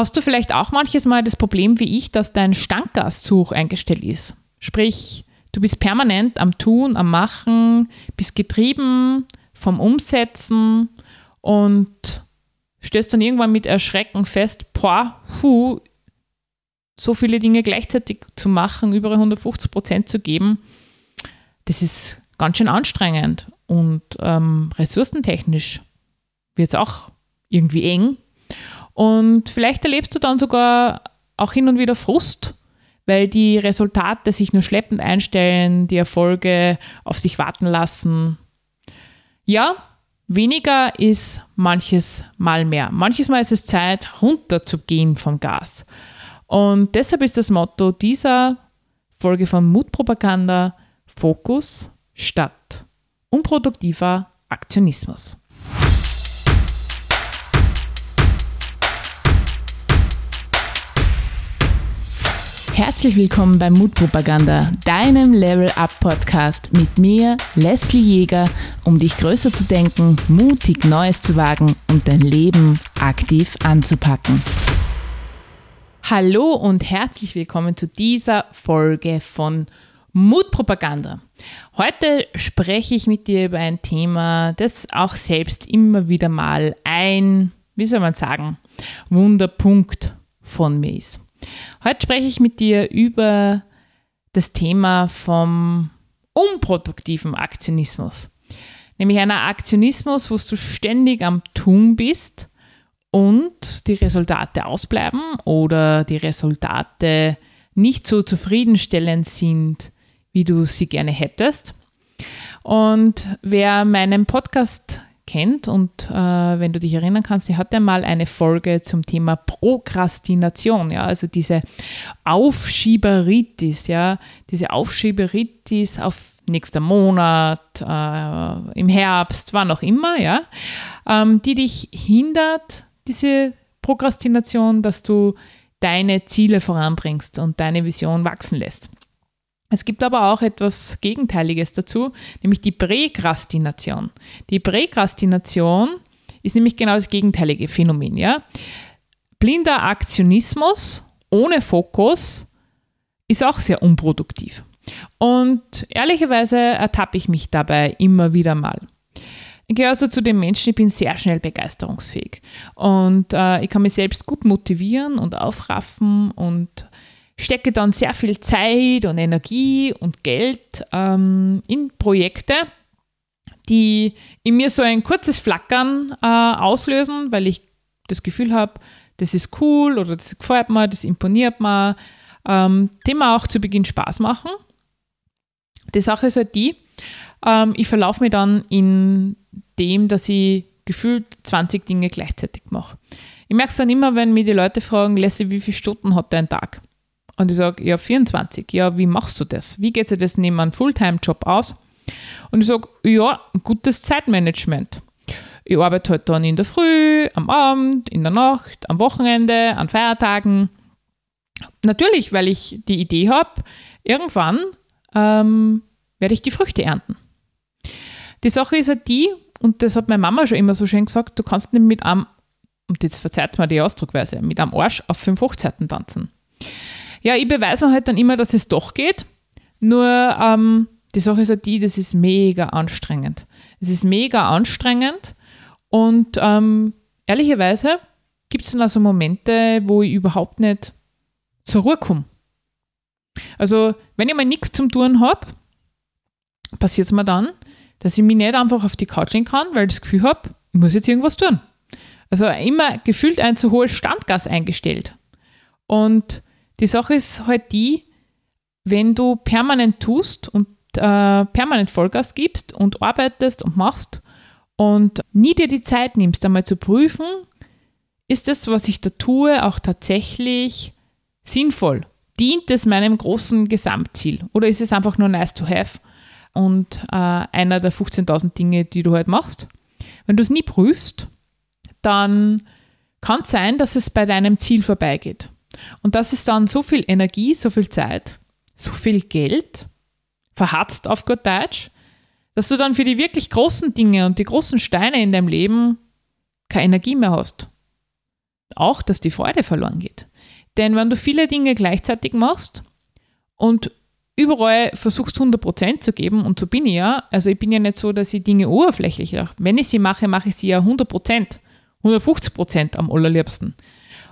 Hast du vielleicht auch manches Mal das Problem wie ich, dass dein Stankgas zu eingestellt ist? Sprich, du bist permanent am Tun, am Machen, bist getrieben vom Umsetzen und stößt dann irgendwann mit Erschrecken fest, boah, hu, so viele Dinge gleichzeitig zu machen, über 150 Prozent zu geben, das ist ganz schön anstrengend und ähm, ressourcentechnisch wird es auch irgendwie eng. Und vielleicht erlebst du dann sogar auch hin und wieder Frust, weil die Resultate sich nur schleppend einstellen, die Erfolge auf sich warten lassen. Ja, weniger ist manches Mal mehr. Manches Mal ist es Zeit, runterzugehen vom Gas. Und deshalb ist das Motto dieser Folge von Mutpropaganda Fokus statt unproduktiver Aktionismus. Herzlich willkommen bei Mutpropaganda, deinem Level Up Podcast mit mir, Leslie Jäger, um dich größer zu denken, mutig Neues zu wagen und dein Leben aktiv anzupacken. Hallo und herzlich willkommen zu dieser Folge von Mutpropaganda. Heute spreche ich mit dir über ein Thema, das auch selbst immer wieder mal ein, wie soll man sagen, Wunderpunkt von mir ist. Heute spreche ich mit dir über das Thema vom unproduktiven Aktionismus. Nämlich einer Aktionismus, wo du ständig am Tun bist und die Resultate ausbleiben oder die Resultate nicht so zufriedenstellend sind, wie du sie gerne hättest. Und wer meinen Podcast kennt und äh, wenn du dich erinnern kannst, ich hatte mal eine Folge zum Thema Prokrastination, ja, also diese Aufschieberitis, ja, diese Aufschieberitis auf nächster Monat, äh, im Herbst, wann auch immer, ja, ähm, die dich hindert, diese Prokrastination, dass du deine Ziele voranbringst und deine Vision wachsen lässt. Es gibt aber auch etwas Gegenteiliges dazu, nämlich die Präkrastination. Die Präkrastination ist nämlich genau das gegenteilige Phänomen. Ja? Blinder Aktionismus ohne Fokus ist auch sehr unproduktiv. Und ehrlicherweise ertappe ich mich dabei immer wieder mal. Ich gehöre also zu den Menschen, ich bin sehr schnell begeisterungsfähig. Und äh, ich kann mich selbst gut motivieren und aufraffen und stecke dann sehr viel Zeit und Energie und Geld ähm, in Projekte, die in mir so ein kurzes Flackern äh, auslösen, weil ich das Gefühl habe, das ist cool oder das gefällt mir, das imponiert mir, ähm, Thema auch zu Beginn Spaß machen. Die Sache ist halt die, ähm, ich verlaufe mir dann in dem, dass ich gefühlt 20 Dinge gleichzeitig mache. Ich merke es dann immer, wenn mir die Leute fragen, Leslie, wie viele Stunden hat dein Tag? Und ich sage, ja, 24. Ja, wie machst du das? Wie geht sich das neben einem Fulltime-Job aus? Und ich sage, ja, gutes Zeitmanagement. Ich arbeite halt dann in der Früh, am Abend, in der Nacht, am Wochenende, an Feiertagen. Natürlich, weil ich die Idee habe, irgendwann ähm, werde ich die Früchte ernten. Die Sache ist halt die, und das hat meine Mama schon immer so schön gesagt, du kannst nicht mit einem, und jetzt verzeiht mir die Ausdruckweise, mit einem Arsch auf fünf Hochzeiten tanzen. Ja, ich beweise mir halt dann immer, dass es doch geht. Nur ähm, die Sache ist halt die, das ist mega anstrengend. Es ist mega anstrengend und ähm, ehrlicherweise gibt es dann also Momente, wo ich überhaupt nicht zur Ruhe komme. Also, wenn ich mal nichts zum Tun habe, passiert es mir dann, dass ich mich nicht einfach auf die Couch legen kann, weil ich das Gefühl habe, ich muss jetzt irgendwas tun. Also immer gefühlt ein zu hohes Standgas eingestellt. Und die Sache ist halt die, wenn du permanent tust und äh, permanent Vollgas gibst und arbeitest und machst und nie dir die Zeit nimmst, einmal zu prüfen, ist das, was ich da tue, auch tatsächlich sinnvoll? Dient es meinem großen Gesamtziel? Oder ist es einfach nur nice to have und äh, einer der 15.000 Dinge, die du halt machst? Wenn du es nie prüfst, dann kann es sein, dass es bei deinem Ziel vorbeigeht. Und das ist dann so viel Energie, so viel Zeit, so viel Geld, verhatzt auf Gott Deutsch, dass du dann für die wirklich großen Dinge und die großen Steine in deinem Leben keine Energie mehr hast. auch, dass die Freude verloren geht. Denn wenn du viele Dinge gleichzeitig machst und überall versuchst 100% zu geben, und so bin ich ja, also ich bin ja nicht so, dass ich Dinge oberflächlich mache. Wenn ich sie mache, mache ich sie ja 100%, 150% am allerliebsten.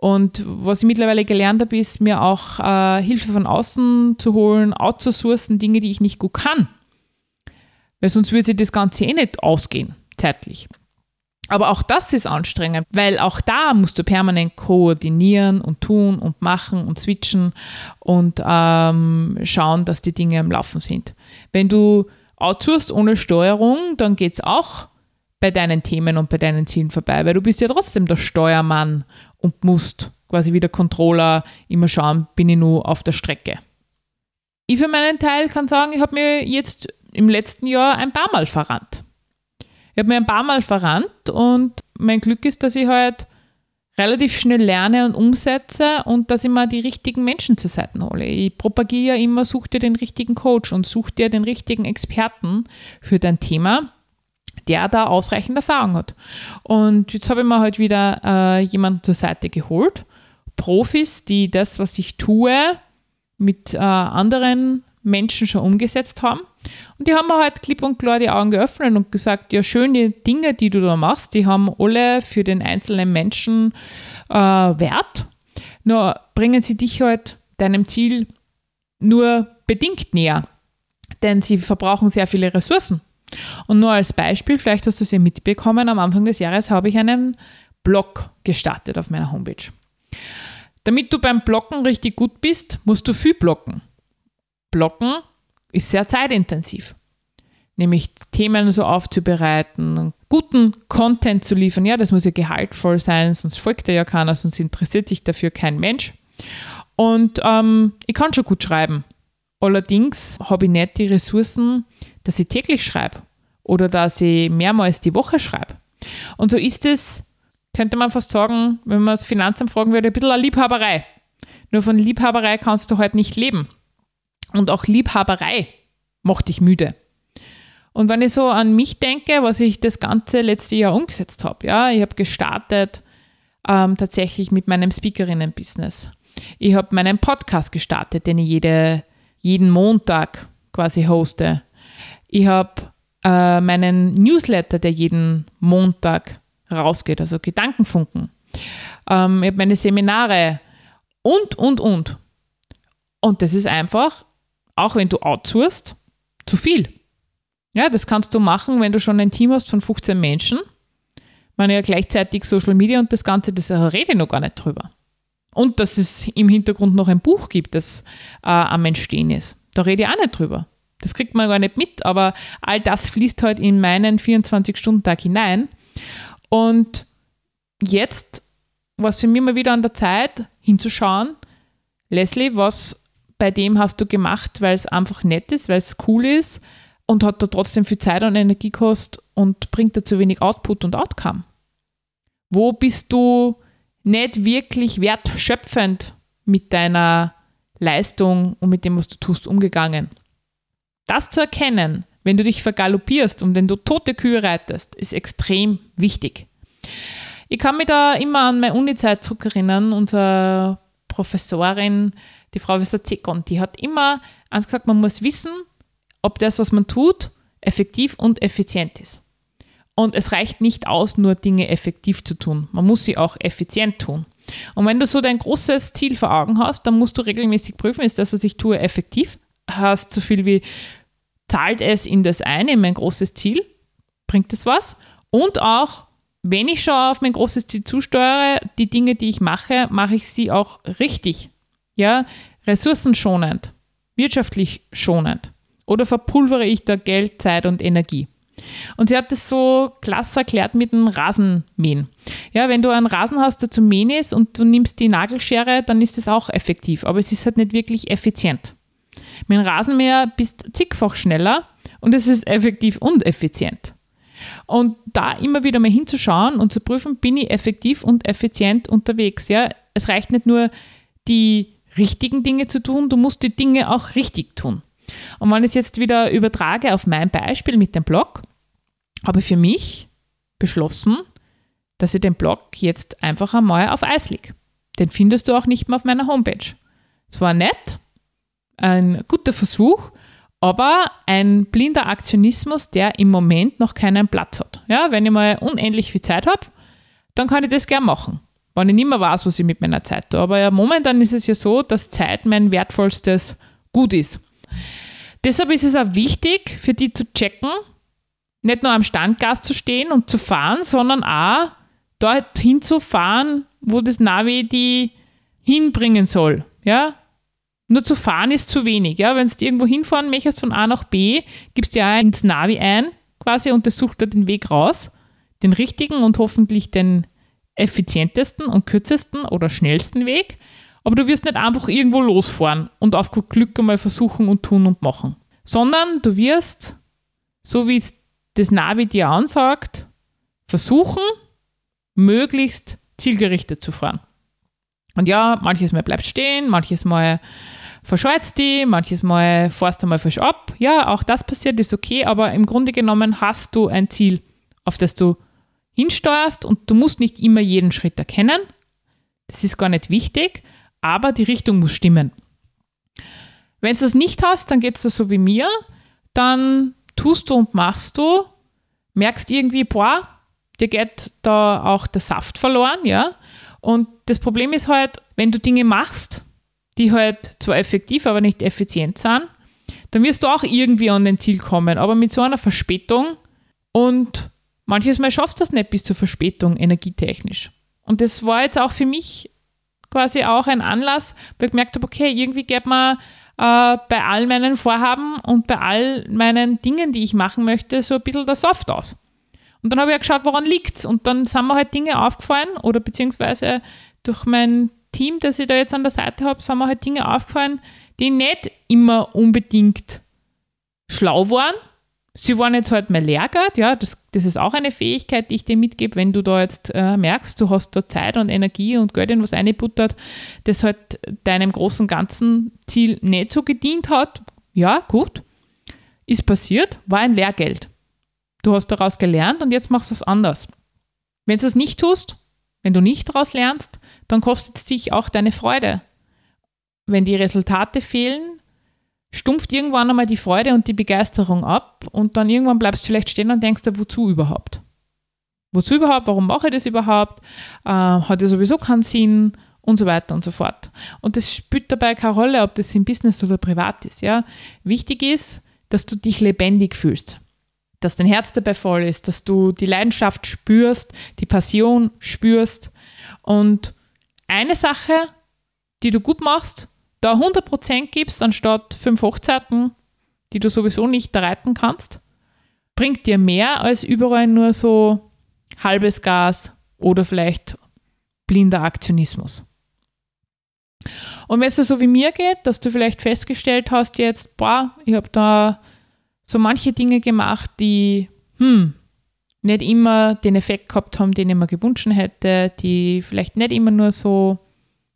Und was ich mittlerweile gelernt habe, ist mir auch äh, Hilfe von außen zu holen, outzusourcen, Dinge, die ich nicht gut kann. Weil sonst würde sich das Ganze eh nicht ausgehen, zeitlich. Aber auch das ist anstrengend, weil auch da musst du permanent koordinieren und tun und machen und switchen und ähm, schauen, dass die Dinge am Laufen sind. Wenn du outsourcest ohne Steuerung, dann geht es auch bei deinen Themen und bei deinen Zielen vorbei, weil du bist ja trotzdem der Steuermann und musst quasi wie der Controller immer schauen, bin ich nur auf der Strecke. Ich für meinen Teil kann sagen, ich habe mir jetzt im letzten Jahr ein paar Mal verrannt. Ich habe mir ein paar Mal verrannt und mein Glück ist, dass ich halt relativ schnell lerne und umsetze und dass ich mir die richtigen Menschen zur Seite hole. Ich propagiere ja immer, such dir den richtigen Coach und such dir den richtigen Experten für dein Thema, der da ausreichend Erfahrung hat. Und jetzt habe ich mir halt wieder äh, jemanden zur Seite geholt. Profis, die das, was ich tue, mit äh, anderen Menschen schon umgesetzt haben. Und die haben mir halt klipp und klar die Augen geöffnet und gesagt, ja, schöne Dinge, die du da machst, die haben alle für den einzelnen Menschen äh, Wert. Nur bringen sie dich halt deinem Ziel nur bedingt näher, denn sie verbrauchen sehr viele Ressourcen. Und nur als Beispiel, vielleicht hast du es ja mitbekommen, am Anfang des Jahres habe ich einen Blog gestartet auf meiner Homepage. Damit du beim Blocken richtig gut bist, musst du viel blocken. Blocken ist sehr zeitintensiv. Nämlich Themen so aufzubereiten, guten Content zu liefern. Ja, das muss ja gehaltvoll sein, sonst folgt er ja keiner, sonst interessiert sich dafür kein Mensch. Und ähm, ich kann schon gut schreiben. Allerdings habe ich nicht die Ressourcen, dass ich täglich schreibe oder dass ich mehrmals die Woche schreibe. Und so ist es, könnte man fast sagen, wenn man das Finanzamt fragen würde, ein bisschen eine Liebhaberei. Nur von Liebhaberei kannst du halt nicht leben. Und auch Liebhaberei macht dich müde. Und wenn ich so an mich denke, was ich das ganze letzte Jahr umgesetzt habe, ja, ich habe gestartet ähm, tatsächlich mit meinem Speakerinnen-Business. Ich habe meinen Podcast gestartet, den ich jede, jeden Montag quasi hoste. Ich habe äh, meinen Newsletter, der jeden Montag rausgeht, also Gedankenfunken. Ähm, ich habe meine Seminare und, und, und. Und das ist einfach auch wenn du outsourst, zu viel. Ja, das kannst du machen, wenn du schon ein Team hast von 15 Menschen. Man ja gleichzeitig Social Media und das Ganze, das rede ich noch gar nicht drüber. Und dass es im Hintergrund noch ein Buch gibt, das äh, am Entstehen ist. Da rede ich auch nicht drüber. Das kriegt man gar nicht mit, aber all das fließt halt in meinen 24-Stunden-Tag hinein. Und jetzt war es für mich mal wieder an der Zeit, hinzuschauen, Leslie, was bei dem hast du gemacht, weil es einfach nett ist, weil es cool ist und hat da trotzdem viel Zeit und Energie gekostet und bringt da zu wenig Output und Outcome. Wo bist du nicht wirklich wertschöpfend mit deiner Leistung und mit dem, was du tust, umgegangen? Das zu erkennen, wenn du dich vergaloppierst und wenn du tote Kühe reitest, ist extrem wichtig. Ich kann mich da immer an meine Uni-Zeit zurückerinnern. Unsere Professorin die Frau Wieser-Zekon, die hat immer eins gesagt, man muss wissen, ob das, was man tut, effektiv und effizient ist. Und es reicht nicht aus, nur Dinge effektiv zu tun. Man muss sie auch effizient tun. Und wenn du so dein großes Ziel vor Augen hast, dann musst du regelmäßig prüfen, ist das, was ich tue, effektiv? Hast so viel wie, zahlt es in das ein, in mein großes Ziel? Bringt es was? Und auch, wenn ich schon auf mein großes Ziel zusteuere, die Dinge, die ich mache, mache ich sie auch richtig ja, ressourcenschonend, wirtschaftlich schonend oder verpulvere ich da Geld, Zeit und Energie? Und sie hat das so klasse erklärt mit dem Rasenmähen. Ja, wenn du einen Rasen hast, der zu mähen ist und du nimmst die Nagelschere, dann ist es auch effektiv, aber es ist halt nicht wirklich effizient. Mit dem Rasenmäher bist zigfach schneller und es ist effektiv und effizient. Und da immer wieder mal hinzuschauen und zu prüfen, bin ich effektiv und effizient unterwegs. Ja, es reicht nicht nur die richtigen Dinge zu tun, du musst die Dinge auch richtig tun. Und wenn ich es jetzt wieder übertrage auf mein Beispiel mit dem Blog, habe ich für mich beschlossen, dass ich den Blog jetzt einfach einmal auf Eis lege. Den findest du auch nicht mehr auf meiner Homepage. Es war nett, ein guter Versuch, aber ein blinder Aktionismus, der im Moment noch keinen Platz hat. Ja, wenn ich mal unendlich viel Zeit habe, dann kann ich das gern machen, wenn ich nicht mehr weiß, was ich mit meiner Zeit tue. Aber ja, momentan ist es ja so, dass Zeit mein wertvollstes Gut ist. Deshalb ist es auch wichtig, für die zu checken, nicht nur am Standgas zu stehen und zu fahren, sondern auch dorthin zu fahren, wo das Navi die hinbringen soll. Ja? Nur zu fahren ist zu wenig. Ja? Wenn du irgendwo hinfahren möchtest von A nach B, gibst du ja ins Navi ein quasi und das sucht dir den Weg raus, den richtigen und hoffentlich den effizientesten und kürzesten oder schnellsten Weg. Aber du wirst nicht einfach irgendwo losfahren und auf Glück einmal versuchen und tun und machen, sondern du wirst, so wie es das Navi dir ansagt, versuchen, möglichst zielgerichtet zu fahren. Und ja, manches Mal bleibst stehen, manches Mal verscheuzt die, manches Mal fährst du mal falsch ab. Ja, auch das passiert, ist okay, aber im Grunde genommen hast du ein Ziel, auf das du hinsteuerst und du musst nicht immer jeden Schritt erkennen. Das ist gar nicht wichtig, aber die Richtung muss stimmen. Wenn du das nicht hast, dann geht es so wie mir, dann tust du und machst du, merkst irgendwie, boah, dir geht da auch der Saft verloren, ja. Und das Problem ist halt, wenn du Dinge machst, die halt zwar effektiv, aber nicht effizient sind, dann wirst du auch irgendwie an den Ziel kommen, aber mit so einer Verspätung und manches Mal schaffst du das nicht bis zur Verspätung energietechnisch. Und das war jetzt auch für mich quasi auch ein Anlass, wo ich gemerkt habe, okay, irgendwie geht mir äh, bei all meinen Vorhaben und bei all meinen Dingen, die ich machen möchte, so ein bisschen der Soft aus. Und dann habe ich ja geschaut, woran liegt es. Und dann sind mir halt Dinge aufgefallen oder beziehungsweise durch mein Team, das ich da jetzt an der Seite habe, sind mir halt Dinge aufgefallen, die nicht immer unbedingt schlau waren. Sie waren jetzt halt mehr Lehrgeld, ja, das, das ist auch eine Fähigkeit, die ich dir mitgebe, wenn du da jetzt äh, merkst, du hast da Zeit und Energie und Geld in was eingebuttert, das halt deinem großen ganzen Ziel nicht so gedient hat. Ja, gut, ist passiert, war ein Lehrgeld. Du hast daraus gelernt und jetzt machst du es anders. Wenn du es nicht tust, wenn du nicht daraus lernst, dann kostet es dich auch deine Freude. Wenn die Resultate fehlen, stumpft irgendwann einmal die Freude und die Begeisterung ab und dann irgendwann bleibst du vielleicht stehen und denkst dir, wozu überhaupt? Wozu überhaupt? Warum mache ich das überhaupt? Äh, hat ja sowieso keinen Sinn und so weiter und so fort. Und das spielt dabei keine Rolle, ob das im Business oder privat ist. Ja? Wichtig ist, dass du dich lebendig fühlst dass dein Herz dabei voll ist, dass du die Leidenschaft spürst, die Passion spürst. Und eine Sache, die du gut machst, da 100% gibst, anstatt fünf Hochzeiten, die du sowieso nicht reiten kannst, bringt dir mehr als überall nur so halbes Gas oder vielleicht blinder Aktionismus. Und wenn es dir so wie mir geht, dass du vielleicht festgestellt hast jetzt, boah, ich habe da so manche Dinge gemacht, die hm, nicht immer den Effekt gehabt haben, den ich mir gewünscht hätte, die vielleicht nicht immer nur so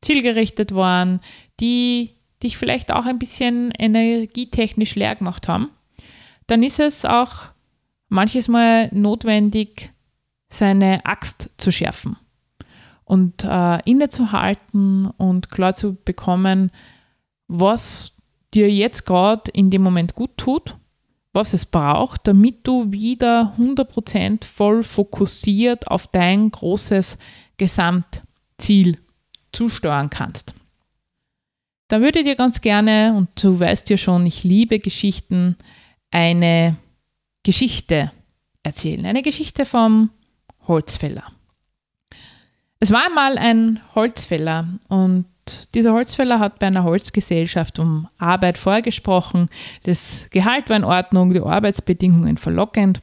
zielgerichtet waren, die dich vielleicht auch ein bisschen energietechnisch leer gemacht haben, dann ist es auch manches Mal notwendig, seine Axt zu schärfen und äh, innezuhalten und klar zu bekommen, was dir jetzt gerade in dem Moment gut tut was es braucht, damit du wieder 100% voll fokussiert auf dein großes Gesamtziel zusteuern kannst. Da würde ich dir ganz gerne, und du weißt ja schon, ich liebe Geschichten, eine Geschichte erzählen. Eine Geschichte vom Holzfäller. Es war einmal ein Holzfäller und dieser Holzfäller hat bei einer Holzgesellschaft um Arbeit vorgesprochen. Das Gehalt war in Ordnung, die Arbeitsbedingungen verlockend.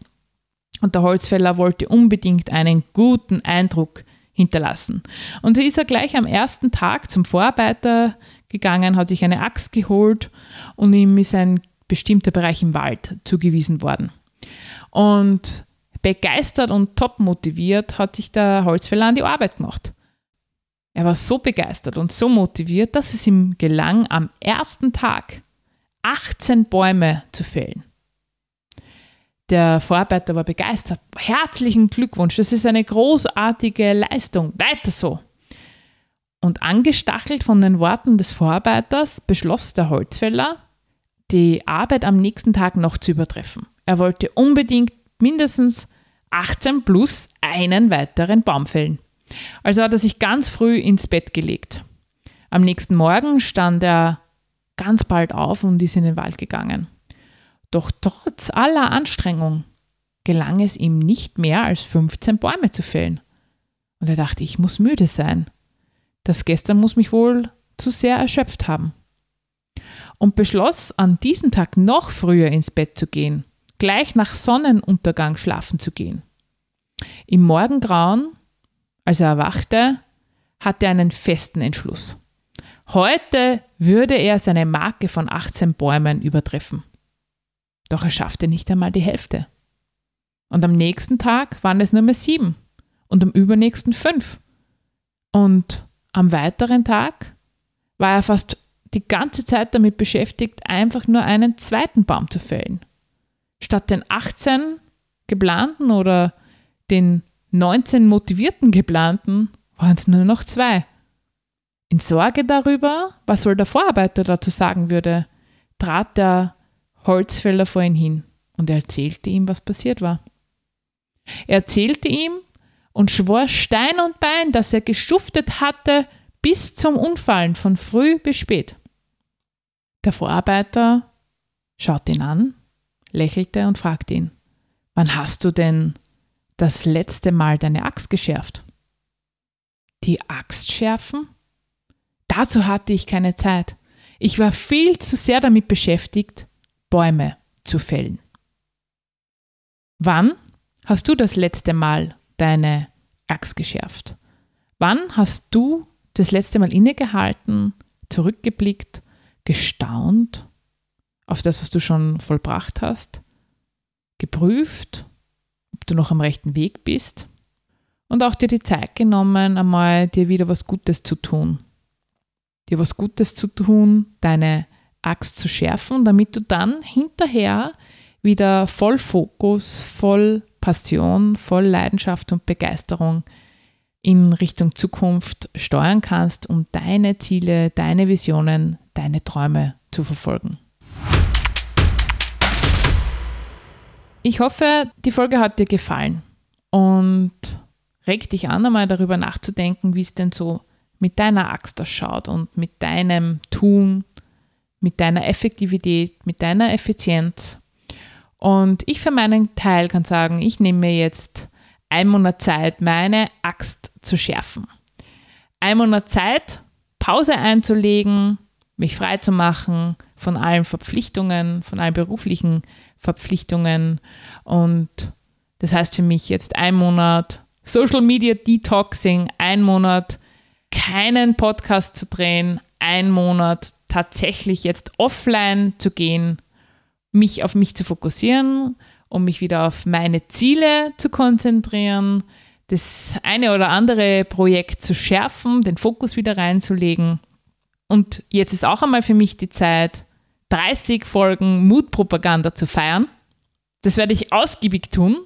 Und der Holzfäller wollte unbedingt einen guten Eindruck hinterlassen. Und so ist er gleich am ersten Tag zum Vorarbeiter gegangen, hat sich eine Axt geholt und ihm ist ein bestimmter Bereich im Wald zugewiesen worden. Und begeistert und top motiviert hat sich der Holzfäller an die Arbeit gemacht. Er war so begeistert und so motiviert, dass es ihm gelang, am ersten Tag 18 Bäume zu fällen. Der Vorarbeiter war begeistert. Herzlichen Glückwunsch, das ist eine großartige Leistung. Weiter so. Und angestachelt von den Worten des Vorarbeiters beschloss der Holzfäller, die Arbeit am nächsten Tag noch zu übertreffen. Er wollte unbedingt mindestens 18 plus einen weiteren Baum fällen. Also hat er sich ganz früh ins Bett gelegt. Am nächsten Morgen stand er ganz bald auf und ist in den Wald gegangen. Doch trotz aller Anstrengung gelang es ihm nicht mehr als 15 Bäume zu fällen. Und er dachte, ich muss müde sein. Das gestern muss mich wohl zu sehr erschöpft haben. Und beschloss, an diesem Tag noch früher ins Bett zu gehen, gleich nach Sonnenuntergang schlafen zu gehen. Im Morgengrauen, als er erwachte, hatte er einen festen Entschluss. Heute würde er seine Marke von 18 Bäumen übertreffen. Doch er schaffte nicht einmal die Hälfte. Und am nächsten Tag waren es nur mehr sieben und am übernächsten fünf. Und am weiteren Tag war er fast die ganze Zeit damit beschäftigt, einfach nur einen zweiten Baum zu fällen. Statt den 18 geplanten oder den 19 motivierten geplanten waren es nur noch zwei. In Sorge darüber, was wohl der Vorarbeiter dazu sagen würde, trat der Holzfäller vor ihn hin und er erzählte ihm, was passiert war. Er erzählte ihm und schwor Stein und Bein, dass er geschuftet hatte bis zum Unfallen von früh bis spät. Der Vorarbeiter schaute ihn an, lächelte und fragte ihn, wann hast du denn das letzte Mal deine Axt geschärft? Die Axt schärfen? Dazu hatte ich keine Zeit. Ich war viel zu sehr damit beschäftigt, Bäume zu fällen. Wann hast du das letzte Mal deine Axt geschärft? Wann hast du das letzte Mal innegehalten, zurückgeblickt, gestaunt auf das, was du schon vollbracht hast, geprüft, ob du noch am rechten Weg bist und auch dir die Zeit genommen, einmal dir wieder was Gutes zu tun, dir was Gutes zu tun, deine Axt zu schärfen, damit du dann hinterher wieder voll Fokus, voll Passion, voll Leidenschaft und Begeisterung in Richtung Zukunft steuern kannst, um deine Ziele, deine Visionen, deine Träume zu verfolgen. Ich hoffe, die Folge hat dir gefallen und regt dich an, einmal darüber nachzudenken, wie es denn so mit deiner Axt ausschaut und mit deinem Tun, mit deiner Effektivität, mit deiner Effizienz. Und ich für meinen Teil kann sagen, ich nehme mir jetzt einen Monat Zeit, meine Axt zu schärfen. Ein Monat Zeit, Pause einzulegen, mich frei zu machen von allen Verpflichtungen, von allen beruflichen Verpflichtungen. Und das heißt für mich jetzt ein Monat Social Media Detoxing, ein Monat keinen Podcast zu drehen, einen Monat tatsächlich jetzt offline zu gehen, mich auf mich zu fokussieren, um mich wieder auf meine Ziele zu konzentrieren, das eine oder andere Projekt zu schärfen, den Fokus wieder reinzulegen. Und jetzt ist auch einmal für mich die Zeit, 30 Folgen Mutpropaganda zu feiern. Das werde ich ausgiebig tun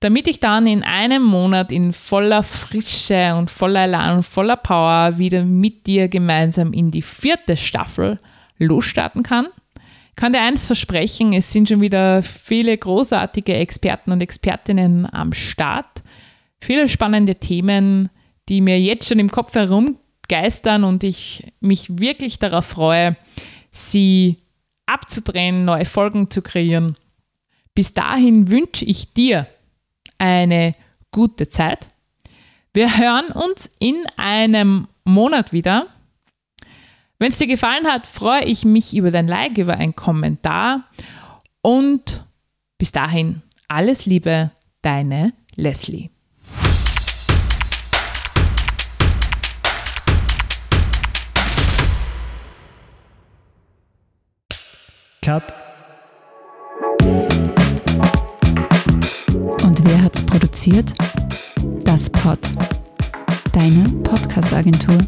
damit ich dann in einem Monat in voller Frische und voller Elan und voller Power wieder mit dir gemeinsam in die vierte Staffel losstarten kann. Kann dir eines versprechen, es sind schon wieder viele großartige Experten und Expertinnen am Start. Viele spannende Themen, die mir jetzt schon im Kopf herumgeistern und ich mich wirklich darauf freue, sie abzudrehen, neue Folgen zu kreieren. Bis dahin wünsche ich dir eine gute Zeit. Wir hören uns in einem Monat wieder. Wenn es dir gefallen hat, freue ich mich über dein Like, über einen Kommentar. Und bis dahin alles Liebe, deine Leslie. hat. Und wer hat's produziert? Das Pod. Deine Podcast-Agentur.